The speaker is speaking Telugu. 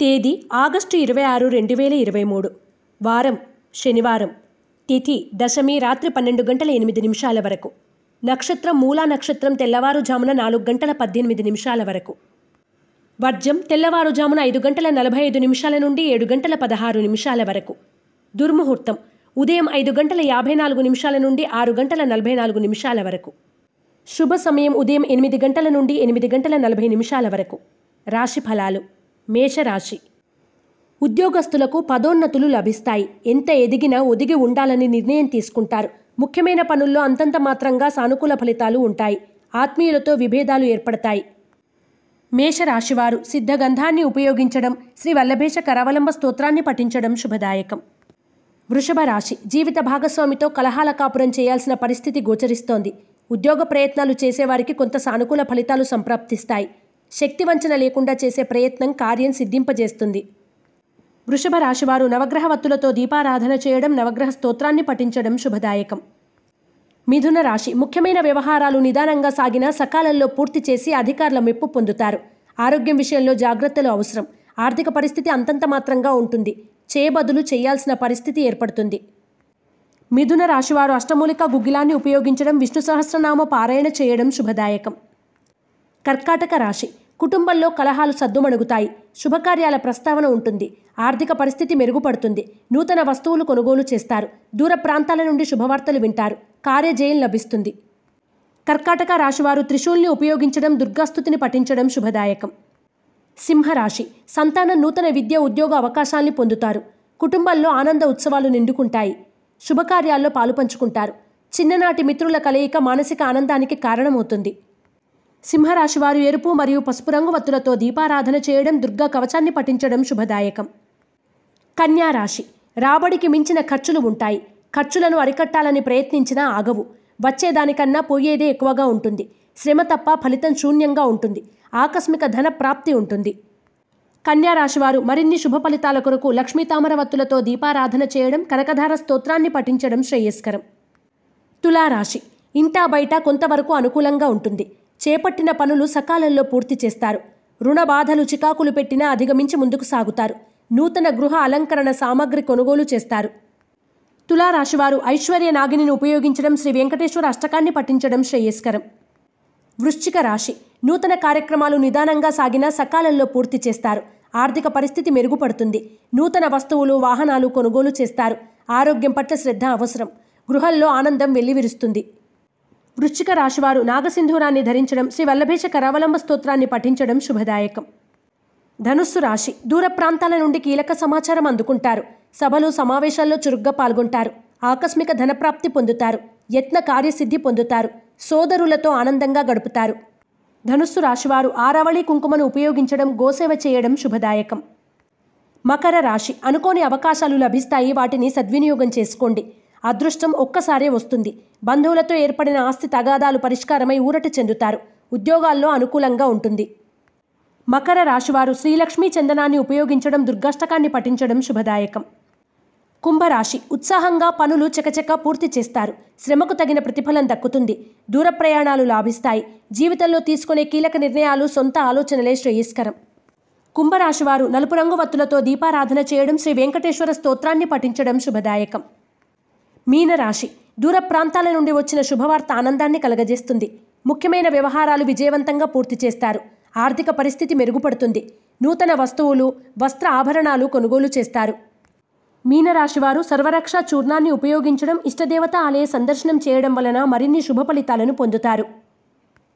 తేదీ ఆగస్టు ఇరవై ఆరు రెండు వేల ఇరవై మూడు. వారం శనివారం. తిథి దశమి రాత్రి పన్నెండు గంటల ఎనిమిది నిమిషాల వరకు. నక్షత్రం మూలా నక్షత్రం తెల్లవారుజామున నాలుగు గంటల పద్దెనిమిది నిమిషాల వరకు. వర్జం తెల్లవారుజామున ఐదు గంటల నలభై ఐదు నిమిషాల నుండి ఏడు గంటల పదహారు నిమిషాల వరకు. దుర్ముహూర్తం ఉదయం ఐదు గంటల యాభై నాలుగు నిమిషాల నుండి ఆరు గంటల నలభై నాలుగు నిమిషాల వరకు. శుభ సమయం ఉదయం ఎనిమిది గంటల నుండి ఎనిమిది గంటల నలభై నిమిషాల వరకు. రాశి ఫలాలు మేషరాశి. ఉద్యోగస్తులకు పదోన్నతులు లభిస్తాయి. ఎంత ఎదిగినా ఒదిగి ఉండాలని నిర్ణయం తీసుకుంటారు. ముఖ్యమైన పనుల్లో అంతంత మాత్రంగా సానుకూల ఫలితాలు ఉంటాయి. ఆత్మీయులతో విభేదాలు ఏర్పడతాయి. మేషరాశివారు సిద్ధగంధాన్ని ఉపయోగించడం శ్రీ వల్లభేష కరవలంబ స్తోత్రాన్ని పఠించడం శుభదాయకం. వృషభ రాశి జీవిత భాగస్వామితో కలహాల కాపురం చేయాల్సిన పరిస్థితి గోచరిస్తోంది. ఉద్యోగ ప్రయత్నాలు చేసేవారికి కొంత సానుకూల ఫలితాలు సంప్రాప్తిస్తాయి. శక్తి వంచన లేకుండా చేసే ప్రయత్నం కార్యం సిద్ధింపజేస్తుంది. వృషభ రాశివారు నవగ్రహ వత్తులతో దీపారాధన చేయడం నవగ్రహ స్తోత్రాన్ని పఠించడం శుభదాయకం. మిథున రాశి ముఖ్యమైన వ్యవహారాలు నిదానంగా సాగినా సకాలంలో పూర్తి చేసి అధికారుల మెప్పు పొందుతారు. ఆరోగ్యం విషయంలో జాగ్రత్తలు అవసరం. ఆర్థిక పరిస్థితి అంతంత మాత్రంగా ఉంటుంది. చేయబదులు చేయాల్సిన పరిస్థితి ఏర్పడుతుంది. మిథున రాశివారు అష్టమూలిక గుగ్గిలాన్ని ఉపయోగించడం విష్ణు సహస్రనామ పారాయణ చేయడం శుభదాయకం. కర్కాటక రాశి కుటుంబంలో కలహాలు సద్దుమణుగుతాయి. శుభకార్యాల ప్రస్తావన ఉంటుంది. ఆర్థిక పరిస్థితి మెరుగుపడుతుంది. నూతన వస్తువులు కొనుగోలు చేస్తారు. దూర ప్రాంతాల నుండి శుభవార్తలు వింటారు. కార్యజయం లభిస్తుంది. కర్కాటక రాశివారు త్రిశూల్ని ఉపయోగించడం దుర్గాస్థుతిని పఠించడం శుభదాయకం. సింహరాశి. సంతానం నూతన విద్య ఉద్యోగ అవకాశాల్ని పొందుతారు. కుటుంబంలో ఆనంద ఉత్సవాలు నిండుకుంటాయి. శుభకార్యాల్లో పాలుపంచుకుంటారు. చిన్ననాటి మిత్రుల కలయిక మానసిక ఆనందానికి కారణమవుతుంది. సింహరాశి వారు ఎరుపు మరియు పసుపు రంగు వత్తులతో దీపారాధన చేయడం దుర్గా కవచాన్ని పఠించడం శుభదాయకం. కన్యా రాశి. రాబడికి మించిన ఖర్చులు ఉంటాయి. ఖర్చులను అరికట్టాలని ప్రయత్నించినా ఆగవు. వచ్చేదానికన్నా పోయేదే ఎక్కువగా ఉంటుంది. శ్రమ తప్ప ఫలితం శూన్యంగా ఉంటుంది. ఆకస్మిక ధన ప్రాప్తి ఉంటుంది. కన్యారాశి వారు మరిన్ని శుభ ఫలితాల కొరకు లక్ష్మీ తామర వత్తులతో దీపారాధన చేయడం కనకధార స్తోత్రాన్ని పఠించడం శ్రేయస్కరం. తులారాశి. ఇంటా బయట కొంతవరకు అనుకూలంగా ఉంటుంది. చేపట్టిన పనులు సకాలంలో పూర్తి చేస్తారు. రుణ బాధలు చికాకులు పెట్టినా అధిగమించి ముందుకు సాగుతారు. నూతన గృహ అలంకరణ సామాగ్రి కొనుగోలు చేస్తారు. తులారాశివారు ఐశ్వర్య నాగిని ఉపయోగించడం శ్రీ వెంకటేశ్వర అష్టకాన్ని పఠించడం శ్రేయస్కరం. వృశ్చిక రాశి నూతన కార్యక్రమాలు నిదానంగా సాగినా సకాలంలో పూర్తి చేస్తారు. ఆర్థిక పరిస్థితి మెరుగుపడుతుంది. నూతన వస్తువులు వాహనాలు కొనుగోలు చేస్తారు. ఆరోగ్యం పట్ల శ్రద్ధ అవసరం. గృహంలో ఆనందం వెల్లివిరుస్తుంది. వృశ్చిక రాశివారు నాగసింధూరాన్ని ధరించడం శ్రీ వల్లభేష కరావలంబ స్తోత్రాన్ని పఠించడం శుభదాయకం. ధనుస్సు రాశి దూర ప్రాంతాల నుండి కీలక సమాచారం అందుకుంటారు. సభలు సమావేశాల్లో చురుగ్గా పాల్గొంటారు. ఆకస్మిక ధనప్రాప్తి పొందుతారు. యత్న కార్యసిద్ధి పొందుతారు. సోదరులతో ఆనందంగా గడుపుతారు. ధనుస్సు రాశివారు ఆరావళి కుంకుమను ఉపయోగించడం గోసేవ చేయడం శుభదాయకం. మకర రాశి అనుకోని అవకాశాలు లభిస్తాయి వాటిని సద్వినియోగం చేసుకోండి. అదృష్టం ఒక్కసారే వస్తుంది. బంధువులతో ఏర్పడిన ఆస్తి తగాదాలు పరిష్కారమై ఊరట చెందుతారు. ఉద్యోగాల్లో అనుకూలంగా ఉంటుంది. మకర రాశివారు శ్రీలక్ష్మీ చందనాన్ని ఉపయోగించడం దుర్గాష్టకాన్ని పఠించడం శుభదాయకం. కుంభరాశి ఉత్సాహంగా పనులు చకచక పూర్తి చేస్తారు. శ్రమకు తగిన ప్రతిఫలం దక్కుతుంది. దూర ప్రయాణాలు లాభిస్తాయి. జీవితంలో తీసుకునే కీలక నిర్ణయాలు సొంత ఆలోచనలే శ్రేయస్కరం. కుంభరాశివారు నలుపు రంగు వత్తులతో దీపారాధన చేయడం శ్రీ వెంకటేశ్వర స్తోత్రాన్ని పఠించడం శుభదాయకం. మీనరాశి దూర ప్రాంతాల నుండి వచ్చిన శుభవార్త ఆనందాన్ని కలగజేస్తుంది. ముఖ్యమైన వ్యవహారాలు విజయవంతంగా పూర్తి చేస్తారు. ఆర్థిక పరిస్థితి మెరుగుపడుతుంది. నూతన వస్తువులు వస్త్ర ఆభరణాలు కొనుగోలు చేస్తారు. మీనరాశివారు సర్వరక్ష చూర్ణాన్ని ఉపయోగించడం ఇష్టదేవత ఆలయ సందర్శనం చేయడం వలన మరిన్ని శుభ ఫలితాలను పొందుతారు.